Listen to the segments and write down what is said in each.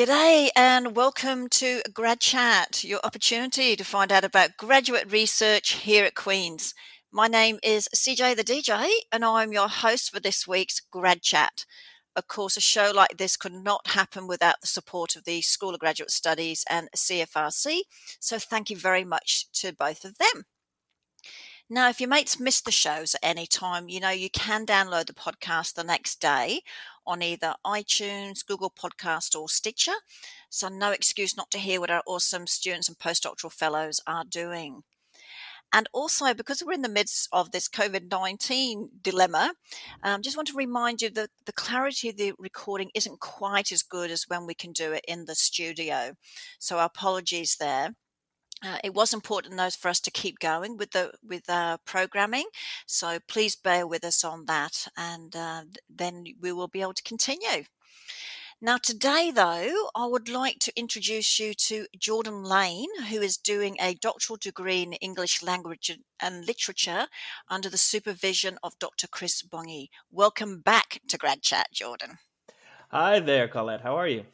G'day and welcome to Grad Chat, your opportunity to find out about graduate research here at Queen's. My name is CJ the DJ and I'm your host for this week's Grad Chat. Of course, a show like this could not happen without the support of the School of Graduate Studies and CFRC, so thank you very much to both of them. Now, if your mates miss the shows at any time, you know you can download the podcast the next day on either iTunes, Google Podcast, or Stitcher. So, no excuse not to hear what our awesome students and postdoctoral fellows are doing. And also, because we're in the midst of this COVID 19 dilemma, um, just want to remind you that the clarity of the recording isn't quite as good as when we can do it in the studio. So, apologies there. Uh, it was important though for us to keep going with the with uh, programming, so please bear with us on that, and uh, then we will be able to continue. Now, today, though, I would like to introduce you to Jordan Lane, who is doing a doctoral degree in English language and literature under the supervision of Dr. Chris Bongie. Welcome back to Grad Chat, Jordan. Hi there, Colette. How are you?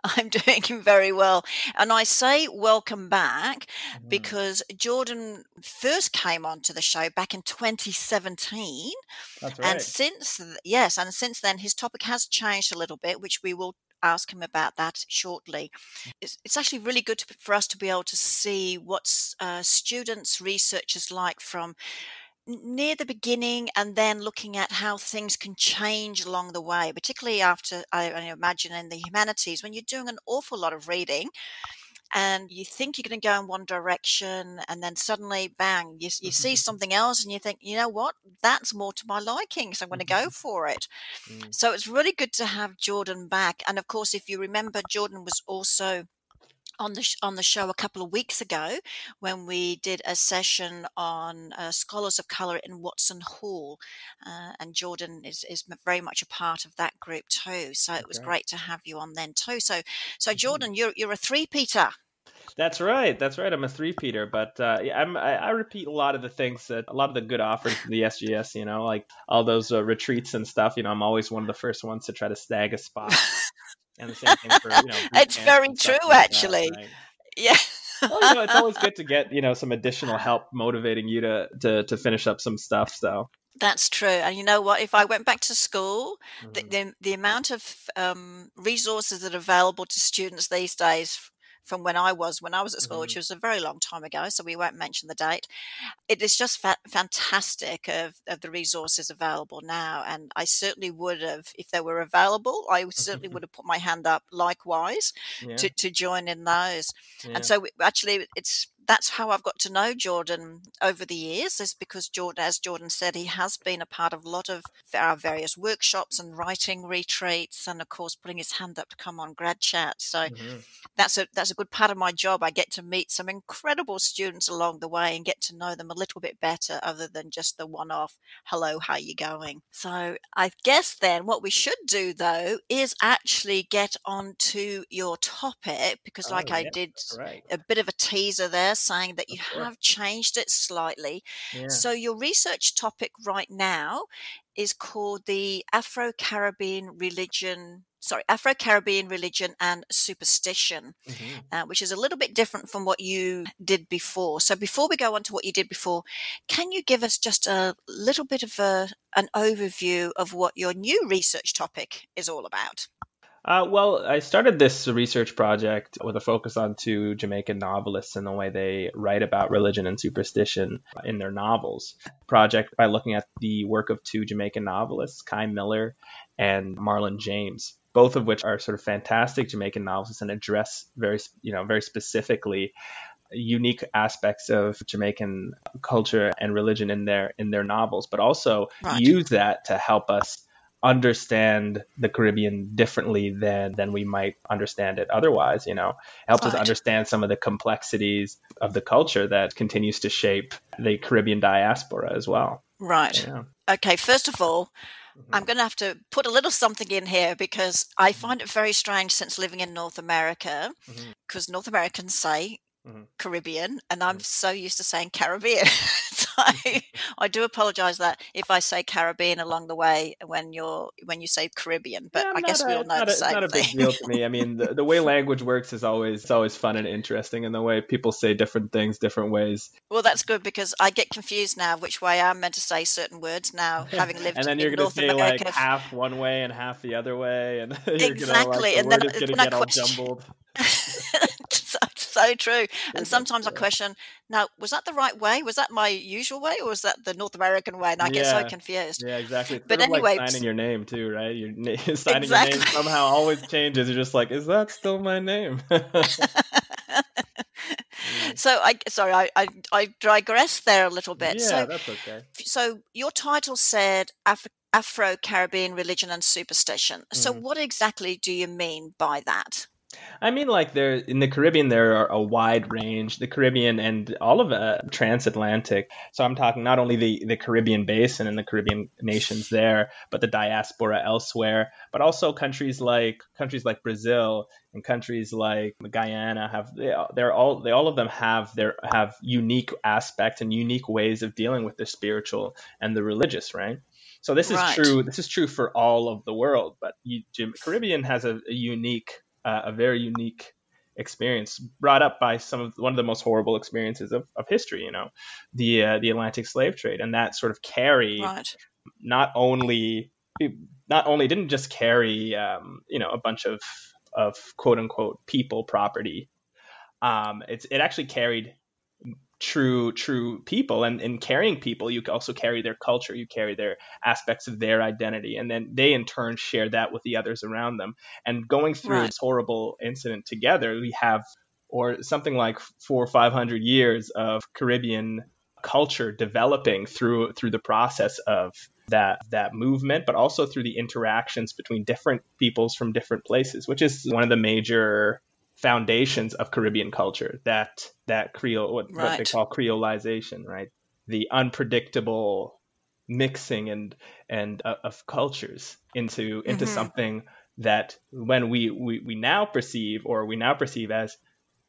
I'm doing very well. And I say welcome back mm. because Jordan first came onto the show back in 2017. That's right. And since, yes, and since then his topic has changed a little bit, which we will ask him about that shortly. It's, it's actually really good to, for us to be able to see what uh, students, researchers like from near the beginning and then looking at how things can change along the way, particularly after I, I imagine in the humanities, when you're doing an awful lot of reading and you think you're going to go in one direction and then suddenly bang you, you see something else and you think you know what? That's more to my liking so i'm going to go for it. Mm. so it's really good to have jordan back and of course if you remember jordan was also on the sh- on the show a couple of weeks ago when we did a session on uh, scholars of color in Watson Hall, uh, and Jordan is is very much a part of that group too. So it was great to have you on then too. So so mm-hmm. Jordan, you're you're a three Peter. That's right. That's right. I'm a three Peter, but uh, yeah, I'm, I, I, repeat a lot of the things that a lot of the good offers from the SGS. You know, like all those uh, retreats and stuff. You know, I'm always one of the first ones to try to snag a spot. and the same thing for you know. it's very true, like actually. That, right? Yeah. well, you know, it's always good to get you know some additional help motivating you to to to finish up some stuff. So that's true, and you know what? If I went back to school, mm-hmm. the, the, the amount of um, resources that are available to students these days from when I was when I was at school, mm-hmm. which was a very long time ago, so we won't mention the date. It is just fa- fantastic of, of the resources available now, and I certainly would have, if they were available, I certainly would have put my hand up likewise yeah. to, to join in those. Yeah. And so, actually, it's that's how I've got to know Jordan over the years, is because Jordan, as Jordan said, he has been a part of a lot of our various workshops and writing retreats, and of course putting his hand up to come on grad chat. So mm-hmm. that's a that's a good part of my job. I get to meet some incredible students along the way and get to know them a little bit better, other than just the one-off "Hello, how you going?" So I guess then what we should do though is actually get on to your topic because, like oh, I did right. a bit of a teaser there saying that you have changed it slightly. Yeah. So your research topic right now is called the Afro Caribbean religion. Sorry, Afro Caribbean religion and superstition, mm-hmm. uh, which is a little bit different from what you did before. So, before we go on to what you did before, can you give us just a little bit of a, an overview of what your new research topic is all about? Uh, well, I started this research project with a focus on two Jamaican novelists and the way they write about religion and superstition in their novels. Project by looking at the work of two Jamaican novelists, Kei Miller and Marlon James, both of which are sort of fantastic Jamaican novelists and address very, you know, very specifically unique aspects of Jamaican culture and religion in their in their novels, but also right. use that to help us understand the Caribbean differently than than we might understand it otherwise. You know, helps right. us understand some of the complexities of the culture that continues to shape the Caribbean diaspora as well. Right. Yeah. Okay. First of all. Mm-hmm. I'm going to have to put a little something in here because I mm-hmm. find it very strange since living in North America, because mm-hmm. North Americans say mm-hmm. Caribbean, and I'm mm-hmm. so used to saying Caribbean. so I, I, do apologize that if I say Caribbean along the way when you're when you say Caribbean, but yeah, I guess a, we all know the a, same not a big deal to me. I mean, the, the way language works is always it's always fun and interesting, and the way people say different things different ways. Well, that's good because I get confused now which way I'm meant to say certain words now, having lived. and then you're going to say America. like half one way and half the other way, and exactly, gonna, like, the and then is going to get all jumbled. So, so, true. And sometimes I question, now, was that the right way? Was that my usual way, or was that the North American way? And I get so confused. Yeah, exactly. It's but sort anyway, like signing your name too, right? Your signing exactly. your name somehow always changes. You're just like, is that still my name? so I sorry I, I I digress there a little bit. Yeah, so, that's okay. So your title said Af- Afro Caribbean religion and superstition. So mm. what exactly do you mean by that? I mean, like there in the Caribbean, there are a wide range. The Caribbean and all of uh, transatlantic. So I'm talking not only the the Caribbean basin and the Caribbean nations there, but the diaspora elsewhere, but also countries like countries like Brazil and countries like Guyana have they, they're all they all of them have their have unique aspects and unique ways of dealing with the spiritual and the religious, right? So this is right. true. This is true for all of the world, but you, Caribbean has a, a unique uh, a very unique experience brought up by some of one of the most horrible experiences of, of history you know the uh, the Atlantic slave trade and that sort of carry right. not only not only didn't just carry um, you know a bunch of of quote unquote people property um, it's it actually carried true true people and in carrying people you also carry their culture you carry their aspects of their identity and then they in turn share that with the others around them and going through right. this horrible incident together we have or something like four or five hundred years of caribbean culture developing through through the process of that that movement but also through the interactions between different peoples from different places which is one of the major foundations of Caribbean culture. That that Creole, what, right. what they call Creolization, right? The unpredictable mixing and and uh, of cultures into into mm-hmm. something that when we, we we now perceive or we now perceive as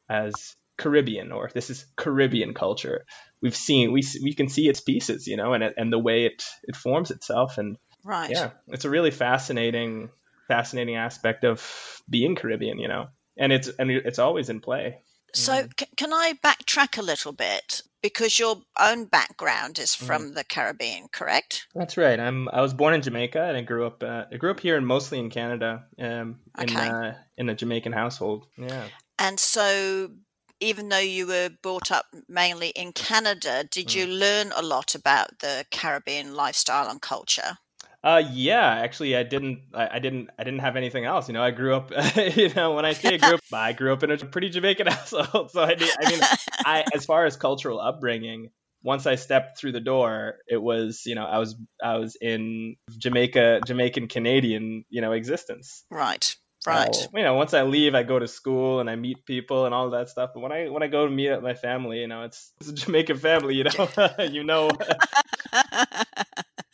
as Caribbean or this is Caribbean culture. We've seen we we can see its pieces, you know, and it, and the way it it forms itself and right. Yeah, it's a really fascinating fascinating aspect of being Caribbean, you know and it's and it's always in play. So mm. c- can I backtrack a little bit because your own background is mm-hmm. from mm. the Caribbean, correct? That's right. I'm I was born in Jamaica and I grew up uh, I grew up here and mostly in Canada, um, in okay. uh, in a Jamaican household. Yeah. And so even though you were brought up mainly in Canada, did mm. you learn a lot about the Caribbean lifestyle and culture? Uh, yeah, actually, I didn't. I, I, didn't. I didn't have anything else. You know, I grew up. you know, when I say I grew up, I grew up in a pretty Jamaican household. So I, I mean, I as far as cultural upbringing, once I stepped through the door, it was you know I was I was in Jamaica, Jamaican Canadian you know existence. Right. Right. So, you know, once I leave, I go to school and I meet people and all that stuff. But when I when I go to meet up my family, you know, it's, it's a Jamaican family. You know, you know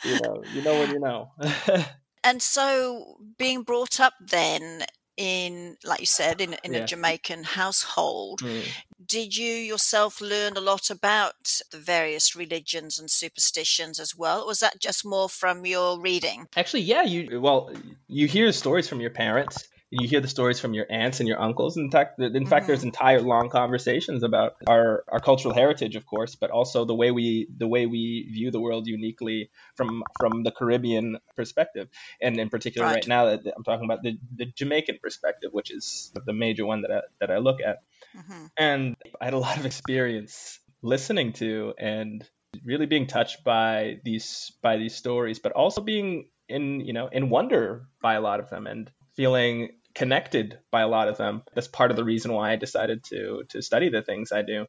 you know, you know what you know. and so, being brought up then in, like you said, in, in yeah. a Jamaican household, mm. did you yourself learn a lot about the various religions and superstitions as well? Or was that just more from your reading? Actually, yeah. You well, you hear stories from your parents you hear the stories from your aunts and your uncles. In fact, in mm-hmm. fact, there's mm-hmm. entire long conversations about our, our cultural heritage, of course, but also the way we the way we view the world uniquely from from the Caribbean perspective, and in particular, right, right now, I'm talking about the, the Jamaican perspective, which is the major one that I, that I look at. Mm-hmm. And I had a lot of experience listening to and really being touched by these by these stories, but also being in you know in wonder by a lot of them and feeling connected by a lot of them. That's part of the reason why I decided to to study the things I do.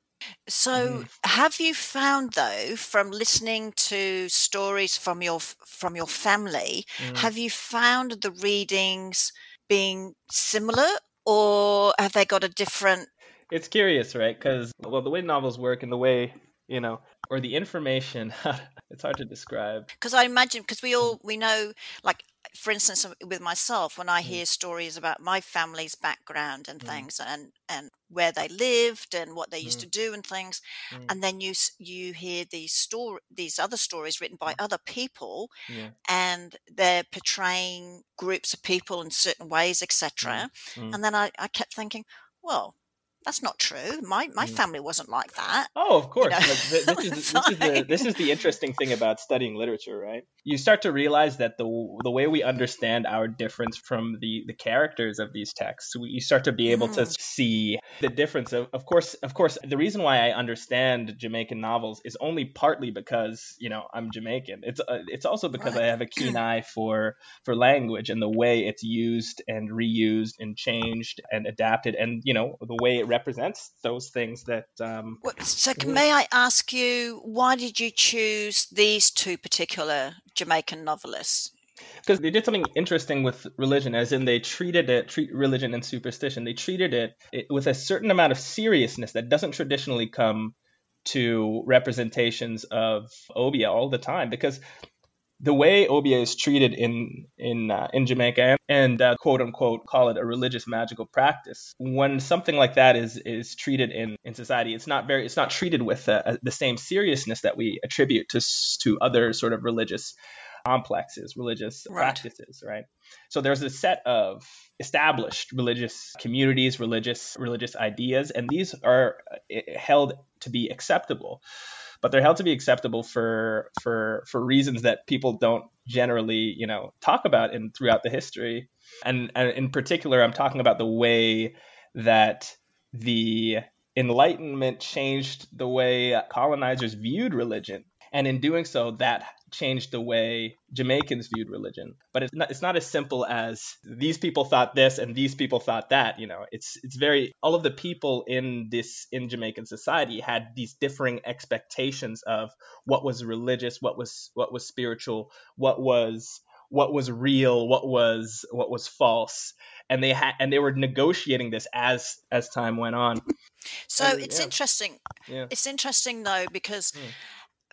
So, mm. have you found though from listening to stories from your from your family, mm. have you found the readings being similar or have they got a different It's curious, right? Cuz well the way novels work and the way, you know, or the information it's hard to describe because i imagine because we all we know like for instance, with myself, when I mm. hear stories about my family's background and mm. things, and and where they lived and what they used mm. to do and things, mm. and then you you hear these story these other stories written by mm. other people, yeah. and they're portraying groups of people in certain ways, etc. Mm. And then I, I kept thinking, well, that's not true. My my mm. family wasn't like that. Oh, of course. You know? this, is, this, is the, this is the interesting thing about studying literature, right? You start to realize that the the way we understand our difference from the the characters of these texts, we, you start to be able mm. to see the difference. Of, of course, of course, the reason why I understand Jamaican novels is only partly because you know I'm Jamaican. It's uh, it's also because right. I have a keen eye for for language and the way it's used and reused and changed and adapted, and you know the way it represents those things that. Um, so, can, may I ask you, why did you choose these two particular Jamaican novelists? because they did something interesting with religion as in they treated it treat religion and superstition they treated it, it, with a certain amount of seriousness that doesn't traditionally come to representations of obeah all the time because the way obeah is treated in in uh, in Jamaica and uh, quote unquote call it a religious magical practice when something like that is is treated in in society it's not very it's not treated with uh, the same seriousness that we attribute to to other sort of religious complexes religious right. practices right so there's a set of established religious communities religious religious ideas and these are uh, held to be acceptable but they're held to be acceptable for for for reasons that people don't generally you know talk about in throughout the history. And, and in particular i'm talking about the way that the enlightenment changed the way colonizers viewed religion and in doing so that changed the way Jamaicans viewed religion. But it's not it's not as simple as these people thought this and these people thought that, you know. It's it's very all of the people in this in Jamaican society had these differing expectations of what was religious, what was what was spiritual, what was what was real, what was what was false. And they had and they were negotiating this as as time went on. So and, it's yeah. interesting. Yeah. It's interesting though because mm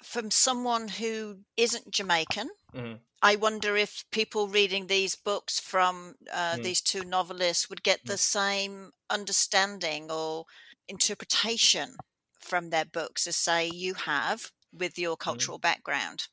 from someone who isn't Jamaican. Mm-hmm. I wonder if people reading these books from uh, mm. these two novelists would get the mm. same understanding or interpretation from their books as, say, you have with your mm-hmm. cultural mm. background.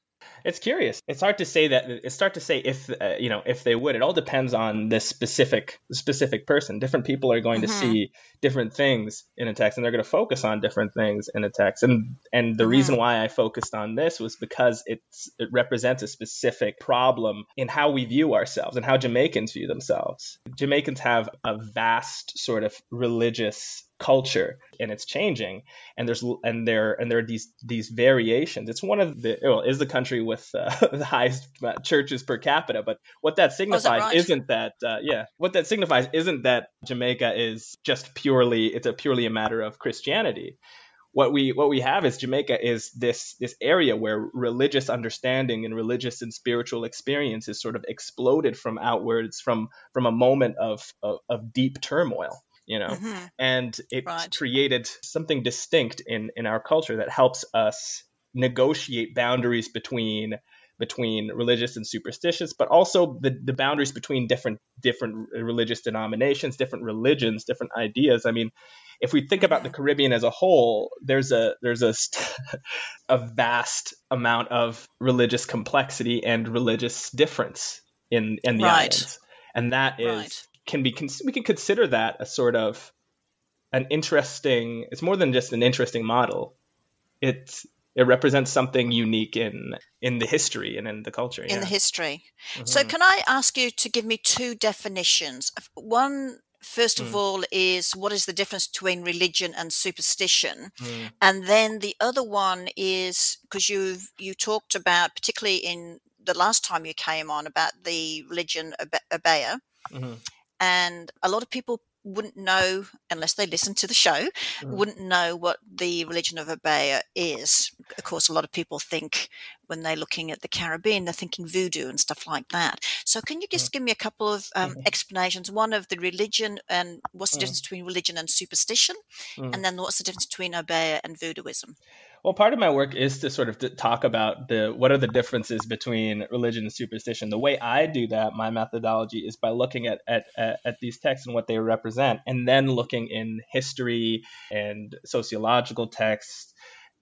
It's curious. It's hard to say that. It's hard to say if uh, you know if they would. It all depends on this specific specific person. Different people are going mm-hmm. to see different things in a text, and they're going to focus on different things in a text. And and the mm-hmm. reason why I focused on this was because it's it represents a specific problem in how we view ourselves and how Jamaicans view themselves. Jamaicans have a vast sort of religious culture and it's changing and there's and there and there are these these variations. It's one of the well is the country with uh, the highest churches per capita but what that signifies oh, is that right? isn't that uh, yeah what that signifies isn't that jamaica is just purely it's a purely a matter of christianity. What we what we have is Jamaica is this this area where religious understanding and religious and spiritual experience is sort of exploded from outwards from from a moment of of, of deep turmoil you know mm-hmm. and it right. created something distinct in in our culture that helps us negotiate boundaries between between religious and superstitious, but also the, the boundaries between different different religious denominations, different religions, different ideas. I mean, if we think about the mm-hmm. Caribbean as a whole, there's a there's a a vast amount of religious complexity and religious difference in in the right. islands, and that is right can be we can consider that a sort of an interesting it's more than just an interesting model it's it represents something unique in in the history and in the culture in yeah. the history mm-hmm. so can i ask you to give me two definitions one first of mm. all is what is the difference between religion and superstition mm. and then the other one is because you you talked about particularly in the last time you came on about the religion obeah mm-hmm and a lot of people wouldn't know unless they listen to the show mm. wouldn't know what the religion of obeah is of course a lot of people think when they're looking at the caribbean they're thinking voodoo and stuff like that so can you just give me a couple of um, mm-hmm. explanations one of the religion and what's the mm. difference between religion and superstition mm. and then what's the difference between obeah and voodooism Well, part of my work is to sort of to talk about the what are the differences between religion and superstition. The way I do that, my methodology is by looking at at, at, at these texts and what they represent, and then looking in history and sociological texts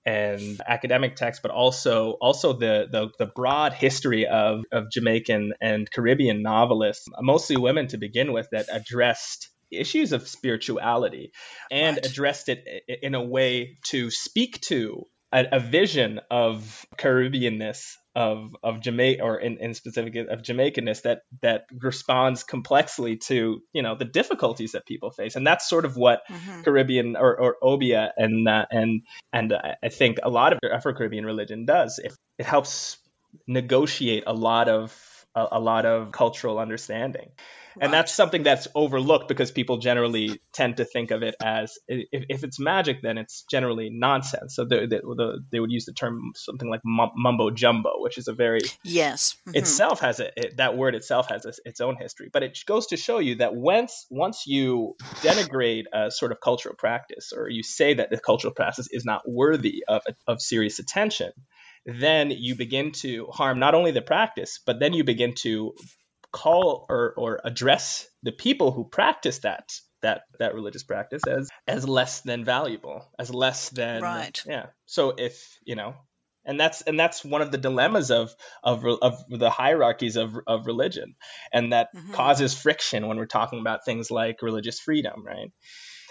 and academic texts, but also also the, the, the broad history of, of Jamaican and Caribbean novelists, mostly women to begin with, that addressed issues of spirituality and right. addressed it in a way to speak to a, a vision of Caribbeanness of of Jamaica or in, in specific of Jamaicanness that that responds complexly to you know the difficulties that people face, and that's sort of what mm-hmm. Caribbean or, or Obeah and uh, and and uh, I think a lot of Afro Caribbean religion does. It, it helps negotiate a lot of a, a lot of cultural understanding and that's something that's overlooked because people generally tend to think of it as if, if it's magic then it's generally nonsense. So the, the, the, they would use the term something like mumbo jumbo which is a very yes. Mm-hmm. itself has a it, that word itself has a, its own history. But it goes to show you that once once you denigrate a sort of cultural practice or you say that the cultural practice is not worthy of, of serious attention then you begin to harm not only the practice, but then you begin to call or, or address the people who practice that that that religious practice as as less than valuable as less than right yeah so if you know and that's and that's one of the dilemmas of of, of the hierarchies of, of religion and that mm-hmm. causes friction when we're talking about things like religious freedom right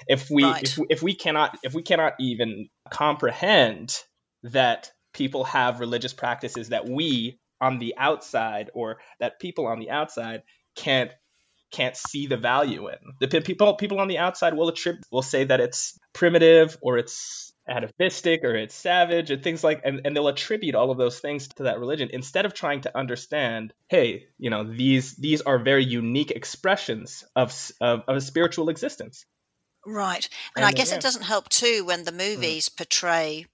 if we right. if, if we cannot if we cannot even comprehend that people have religious practices that we on the outside or that people on the outside can't can't see the value in. The people people on the outside will attribute will say that it's primitive or it's atavistic or it's savage and things like and, and they'll attribute all of those things to that religion instead of trying to understand hey you know these these are very unique expressions of of, of a spiritual existence right and, and i guess yeah. it doesn't help too when the mm-hmm. movies mm. portray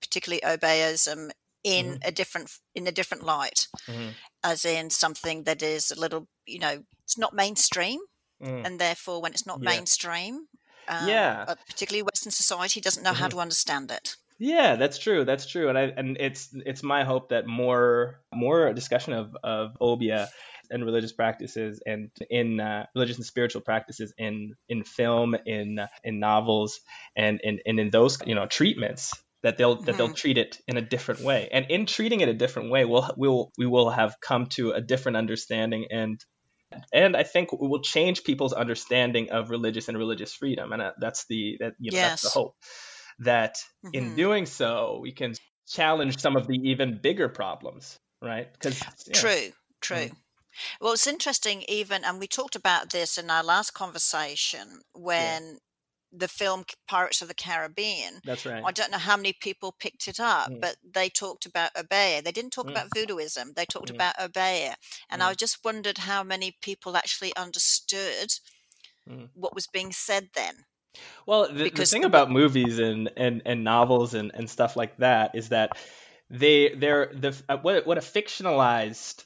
particularly obeism in mm-hmm. a different in a different light mm-hmm. as in something that is a little you know it's not mainstream mm. and therefore when it's not yeah. mainstream um, yeah particularly western society doesn't know mm-hmm. how to understand it yeah that's true that's true and i and it's it's my hope that more more discussion of of obeah and religious practices and in uh, religious and spiritual practices in in film in in novels and in and in those you know treatments that they'll that they'll mm-hmm. treat it in a different way and in treating it a different way we'll we'll we will have come to a different understanding and and I think we will change people's understanding of religious and religious freedom and uh, that's the that you know yes. that's the hope that mm-hmm. in doing so we can challenge some of the even bigger problems right because yeah. true true mm-hmm. Well, it's interesting, even, and we talked about this in our last conversation when the film Pirates of the Caribbean. That's right. I don't know how many people picked it up, mm. but they talked about Obeah. They didn't talk mm. about voodooism. They talked mm. about Obeah. And I mm. just wondered how many people actually understood mm. what was being said then. Well, the, the thing the, about movies and, and, and novels and, and stuff like that is that they they're the uh, what what a fictionalized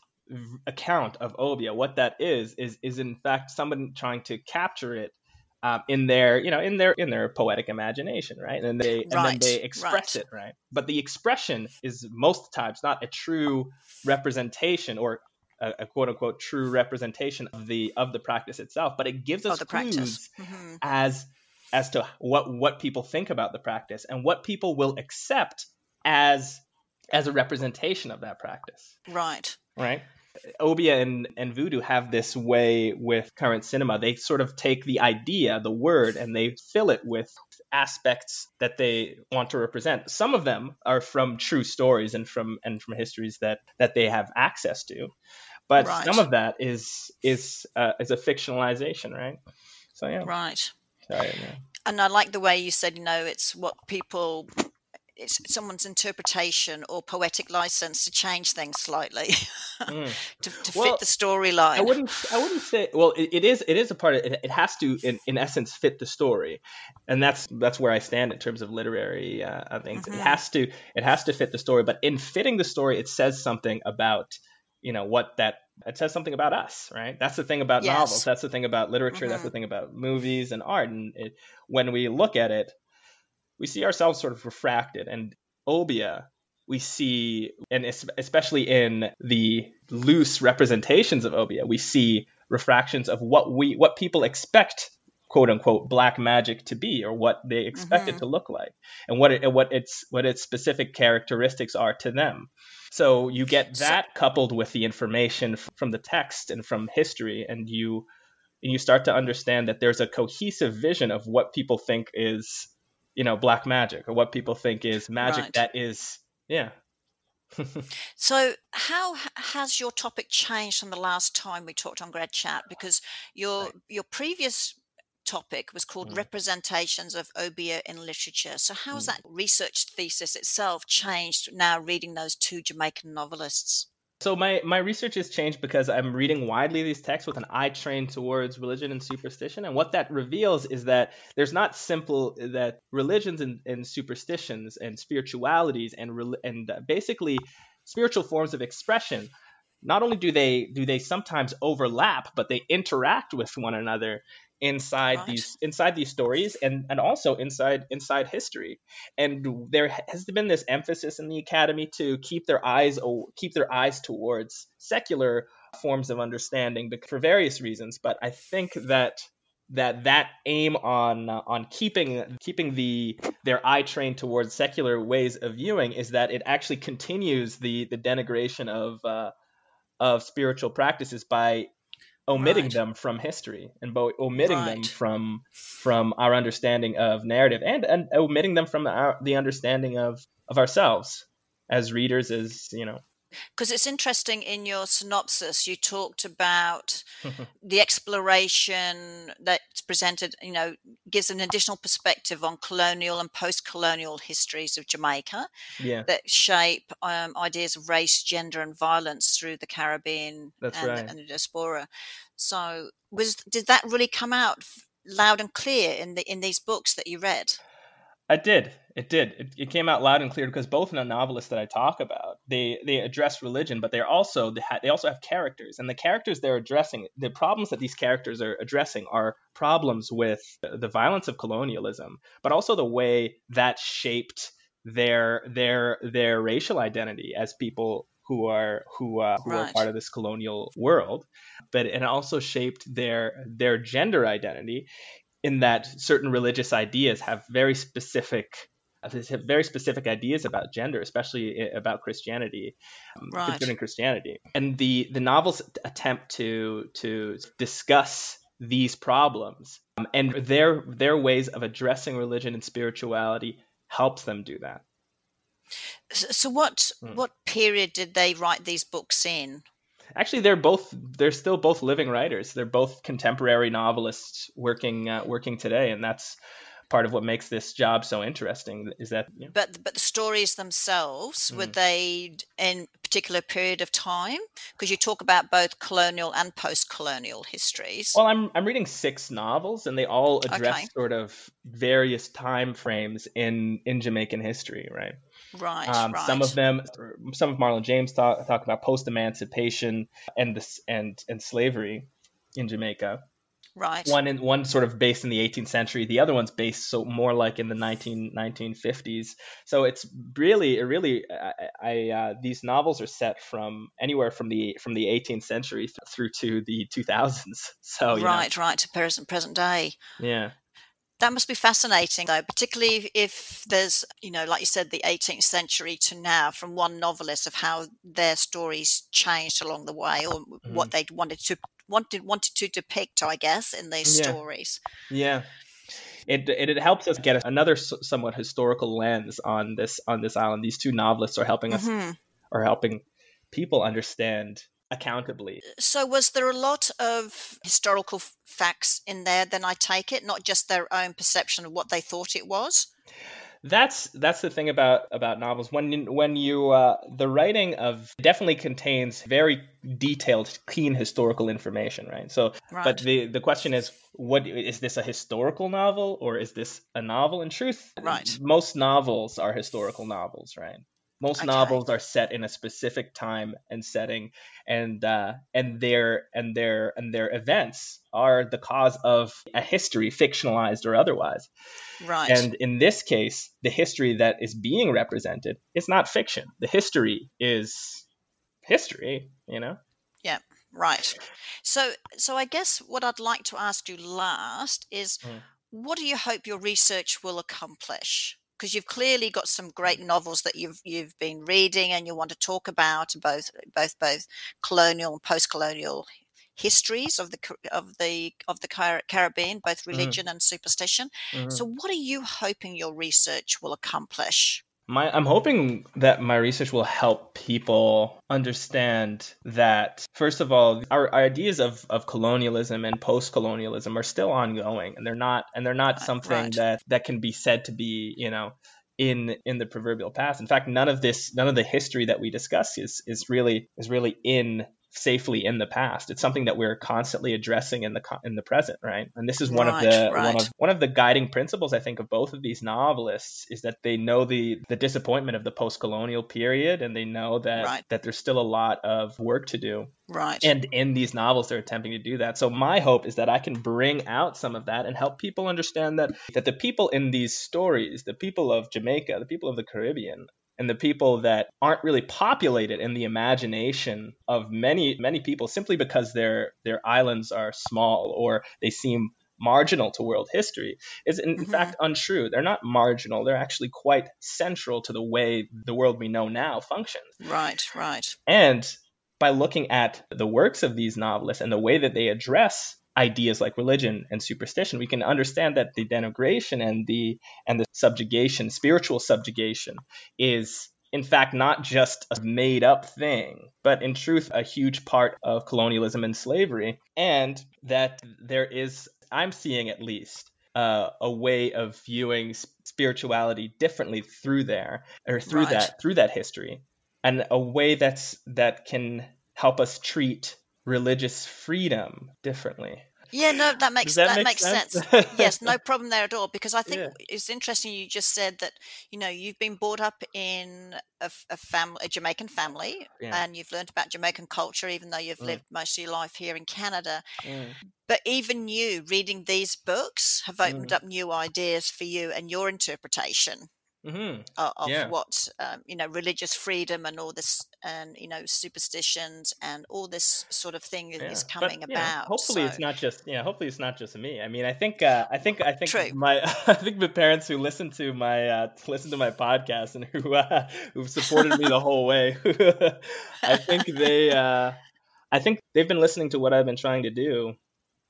account of Obeah, what that is, is is in fact someone trying to capture it um, in their you know in their in their poetic imagination right? And they and then they express right. it right? But the expression is most times not a true representation or a, a, quote unquote true representation of the of the practice itself but it gives us clues mm-hmm. as as to what what people think about the practice and what people will accept as as a representation of that practice. Right. Right Obeah and, and Voodoo have this way with current cinema. They sort of take the idea, the word, and they fill it with aspects that they want to represent. Some of them are from true stories and from and from histories that that they have access to, but right. some of that is is uh, is a fictionalization, right? So yeah, right. Sorry, yeah. And I like the way you said, you know, it's what people someone's interpretation or poetic license to change things slightly mm. to, to well, fit the storyline. I wouldn't. I wouldn't say. Well, it, it is. It is a part of it. It has to, in, in essence, fit the story, and that's that's where I stand in terms of literary uh, things. Mm-hmm. It has to. It has to fit the story, but in fitting the story, it says something about you know what that it says something about us right that's the thing about yes. novels that's the thing about literature mm-hmm. that's the thing about movies and art and it, when we look at it we see ourselves sort of refracted and Obeah, we see, and especially in the loose representations of Obeah, we see refractions of what we what people expect quote unquote black magic to be or what they expect mm-hmm. it to look like and what it, what its what its specific characteristics are to them so you get that so, coupled with the information from the text and from history and you and you start to understand that there's a cohesive vision of what people think is you know black magic or what people think is magic right. that is yeah so how has your topic changed from the last time we talked on grad chat because your right. your previous topic was called mm. representations of obeah in literature so how's mm. that research thesis itself changed now reading those two jamaican novelists so my, my research has changed because I'm reading widely these texts with an eye trained towards religion and superstition. And what that reveals is that there's not simple that religions and, and superstitions and spiritualities and and basically spiritual forms of expression not only do they do they sometimes overlap, but they interact with one another inside these inside these stories and and also inside inside history. And there has been this emphasis in the academy to keep their eyes keep their eyes towards secular forms of understanding for various reasons but i think that that that aim on uh, on keeping keeping the their eye trained towards secular ways of viewing is that it actually continues the the denigration of uh, of spiritual practices by omitting right. them from history and bo- omitting right. them from from our understanding of narrative and, and omitting them from our, the understanding of of ourselves as readers as you know because it's interesting in your synopsis you talked about the exploration that's presented you know gives an additional perspective on colonial and post-colonial histories of jamaica yeah. that shape um, ideas of race gender and violence through the caribbean that's and, right. and the diaspora so was did that really come out loud and clear in the in these books that you read i did. It did. It, it, came out loud and clear because both in the novelists that I talk about, they they address religion, but they're also they, ha- they also have characters, and the characters they're addressing, the problems that these characters are addressing, are problems with the violence of colonialism, but also the way that shaped their their their racial identity as people who are who uh, who right. are part of this colonial world, but it also shaped their their gender identity in that certain religious ideas have very specific very specific ideas about gender, especially about Christianity, um, right. concerning Christianity. And the the novels attempt to to discuss these problems, um, and their their ways of addressing religion and spirituality helps them do that. So, what hmm. what period did they write these books in? actually they're both they're still both living writers they're both contemporary novelists working uh, working today and that's part of what makes this job so interesting is that you know, but but the stories themselves mm. were they in a particular period of time because you talk about both colonial and post-colonial histories well i'm i'm reading six novels and they all address okay. sort of various time frames in in jamaican history right Right, um, right. Some of them, some of Marlon James talk, talk about post emancipation and this and and slavery in Jamaica. Right. One in one sort of based in the 18th century. The other one's based so more like in the 19 1950s. So it's really really I, I uh, these novels are set from anywhere from the from the 18th century through to the 2000s. So right, know. right to present present day. Yeah. That must be fascinating, though, particularly if there's, you know, like you said, the 18th century to now, from one novelist of how their stories changed along the way, or mm-hmm. what they wanted to wanted wanted to depict, I guess, in these yeah. stories. Yeah, it, it, it helps us get another somewhat historical lens on this on this island. These two novelists are helping us mm-hmm. are helping people understand accountably. So, was there a lot of historical facts in there? Then I take it, not just their own perception of what they thought it was. That's that's the thing about about novels. When when you uh, the writing of definitely contains very detailed, clean historical information, right? So, right. but the the question is, what is this a historical novel or is this a novel? In truth, right. most novels are historical novels, right? Most Okay. novels are set in a specific time and setting, and uh, and their and their and their events are the cause of a history, fictionalized or otherwise. Right. And in this case, the history that is being represented is not fiction. The history is history, you know? Yeah. Right. So, so I guess what I'd like to ask you last is, Mm. what do you hope your research will accomplish? Because you've clearly got some great novels that you've you've been reading, and you want to talk about both both both colonial and post-colonial histories of the of the of the Caribbean, both Mhm. religion and superstition. Mhm. So, what are you hoping your research will accomplish? My, I'm hoping that my research will help people understand that, first of all, our, our ideas of, of colonialism and post-colonialism are still ongoing, and they're not and they're not something right. that that can be said to be, you know, in in the proverbial past. In fact, none of this, none of the history that we discuss is is really is really in safely in the past. It's something that we're constantly addressing in the in the present, right? And this is one of Right, the one right. of one of the guiding principles I think of both of these novelists is that they know the the disappointment of the post-colonial period and they know that Right. that there's still a lot of work to do. Right. And in these novels they're attempting to do that. So my hope is that I can bring out some of that and help people understand that that the people in these stories, the people of Jamaica, the people of the Caribbean, and the people that aren't really populated in the imagination of many many people simply because their their islands are small or they seem marginal to world history is in, Mhm. fact untrue. They're not marginal. They're actually quite central to the way the world we know now functions. right. Right. And by looking at the works of these novelists and the way that they address ideas like religion and superstition, we can understand that the denigration and the and the subjugation, spiritual subjugation, is in fact not just a made up thing, but in truth a huge part of colonialism and slavery, and that there is, I'm seeing at least, uh, a way of viewing spirituality differently through there or through Right. that through that history and a way that's that can help us treat religious freedom differently. Yeah, no, that makes that, that, make makes sense. sense? yes, no problem there at all. Because I think Yeah. it's interesting. You just said that you know you've been brought up in a family, a Jamaican family, Yeah. and you've learned about Jamaican culture, even though you've Mm. lived most of your life here in Canada. Mm. But even you reading these books have opened Mm. up new ideas for you and your interpretation hmm of, of Yeah. what um, you know religious freedom and all this and you know superstitions and all this sort of thing is coming but, know, about. hopefully, it's not just yeah. Hopefully, it's not just me. I mean, I think uh, I think I think True. my I think the parents who listen to my uh, listen to my podcast and who uh, who've supported me the whole way. I think they uh, I think they've been listening to what I've been trying to do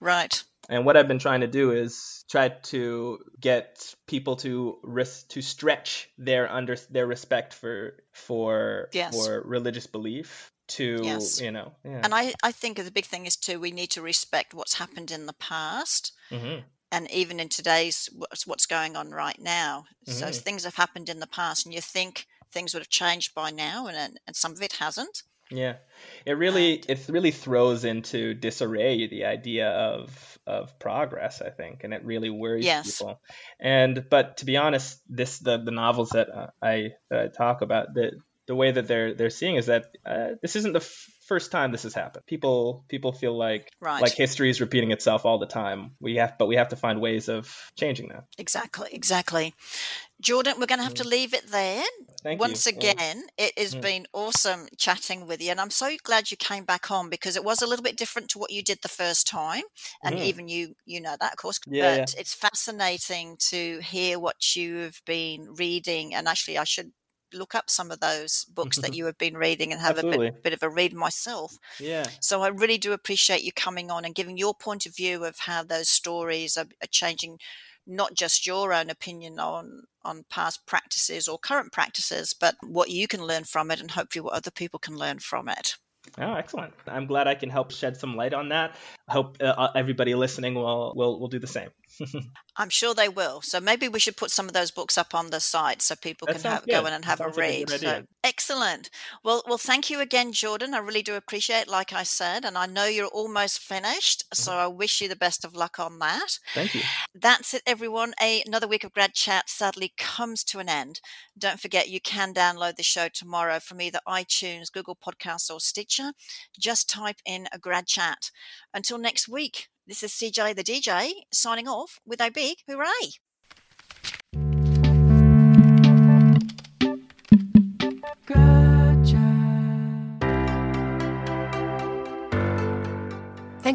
right. And what I've been trying to do is try to get people to risk to stretch their under their respect for for Yes. for religious belief to Yes. you know yeah. And I, I think the big thing is too we need to respect what's happened in the past hmm and even in today's what's going on right now. So Mhm. things have happened in the past and you think things would have changed by now and and some of it hasn't. Yeah, it really it really throws into disarray the idea of of progress. I think, and it really worries Yes. people. And but to be honest, this the the novels that uh, I that I talk about the the way that they're they're seeing is that uh, this isn't the f- first time this has happened. People people feel like Right. like history is repeating itself all the time. We have but we have to find ways of changing that. Exactly, exactly. Jordan, we're going to have to leave it there. Thank Once you. Yeah. again, it has Mm. been awesome chatting with you, and I'm so glad you came back on because it was a little bit different to what you did the first time, and Mhm. even you, you know that, of course. Yeah, but it's fascinating to hear what you've been reading, and actually, I should look up some of those books that you have been reading and have a bit, bit of a read myself. Yeah. So I really do appreciate you coming on and giving your point of view of how those stories are, are changing not just your own opinion on on past practices or current practices, but what you can learn from it and hopefully what other people can learn from it. Oh, excellent! I'm glad I can help shed some light on that. I hope uh, everybody listening will will will do the same. I'm sure they will. So maybe we should put some of those books up on the site so people That can have, go in and have a like a read. so excellent. Well, well, thank you again, Jordan. I really do appreciate, like I said, and I know you're almost finished. So Mm-hmm. I wish you the best of luck on that. Thank you. That's it, everyone. A, another week of Grad Chat sadly comes to an end. Don't forget you can download the show tomorrow from either iTunes, Google Podcasts, or Stitcher. Just type in a Grad Chat. Until next week, this is CJ the DJ signing off with a big hooray.